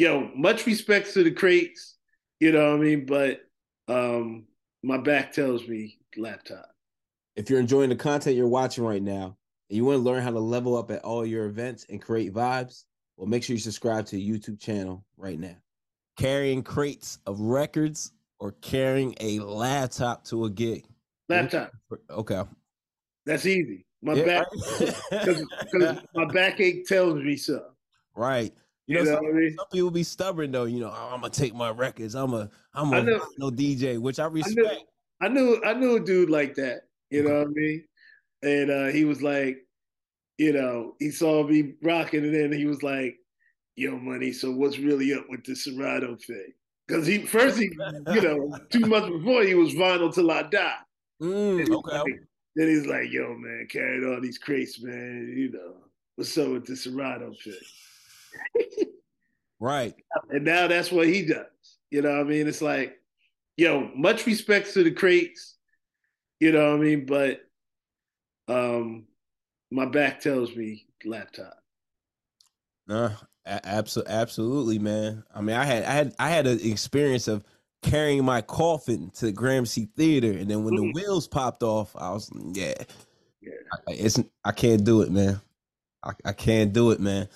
Yo, much respect to the crates, you know what I mean? But um my back tells me laptop. If you're enjoying the content you're watching right now and you want to learn how to level up at all your events and create vibes, well, make sure you subscribe to the YouTube channel right now. Carrying crates of records or carrying a laptop to a gig? Laptop. Okay. That's easy. My Yeah, back right. because my backache tells me so. right. You You know, know some, what I mean? some people be stubborn though. You know, "Oh, I'm gonna take my records. I'm a I'm a know. no DJ, which I I knew, respect. I knew I knew a dude like that. You know what I mean? And uh, he was like, you know, he saw me rocking, and then he was like, "Yo, money. So what's really up with the Serato thing?" Because he first he, you know, two months before he was vinyl till I die. Mm, Then he's okay. like- then he's like, "Yo, man, carried all these crates, man. You know, what's up with the Serato thing?" Right. And now that's what he does. You know what I mean? It's like, yo, much respect to the crates. You know what I mean? But um my back tells me laptop. Nah, absolutely, absolutely, man. I mean, I had, I had, I had an experience of carrying my coffin to the Gramercy Theater, and then when the Mm. wheels popped off, I was, yeah, Yeah. I, it's, I can't do it, man. I, I can't do it, man.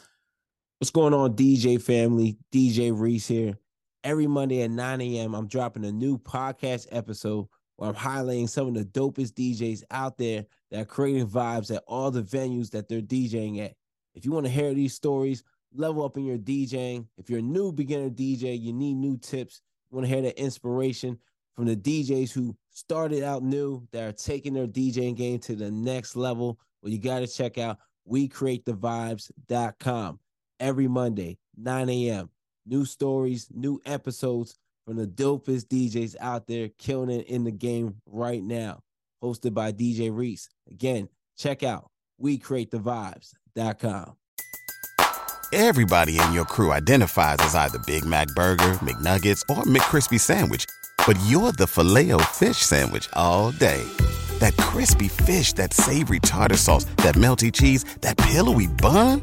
What's going on, DJ family? DJ Reese here. Every Monday at 9 a.m., I'm dropping a new podcast episode where I'm highlighting some of the dopest DJs out there that are creating vibes at all the venues that they're DJing at. If you want to hear these stories, level up in your DJing. If you're a new beginner DJ, you need new tips. You want to hear the inspiration from the DJs who started out new that are taking their DJing game to the next level. Well, you got to check out WeCreateTheVibes.com every Monday, 9 a.m. New stories, new episodes from the dopest DJs out there killing it in the game right now. Hosted by DJ Reese. Again, check out WeCreateTheVibes.com. Everybody in your crew identifies as either Big Mac burger, McNuggets, or McCrispy sandwich, but you're the Filet-O-Fish sandwich all day. That crispy fish, that savory tartar sauce, that melty cheese, that pillowy bun?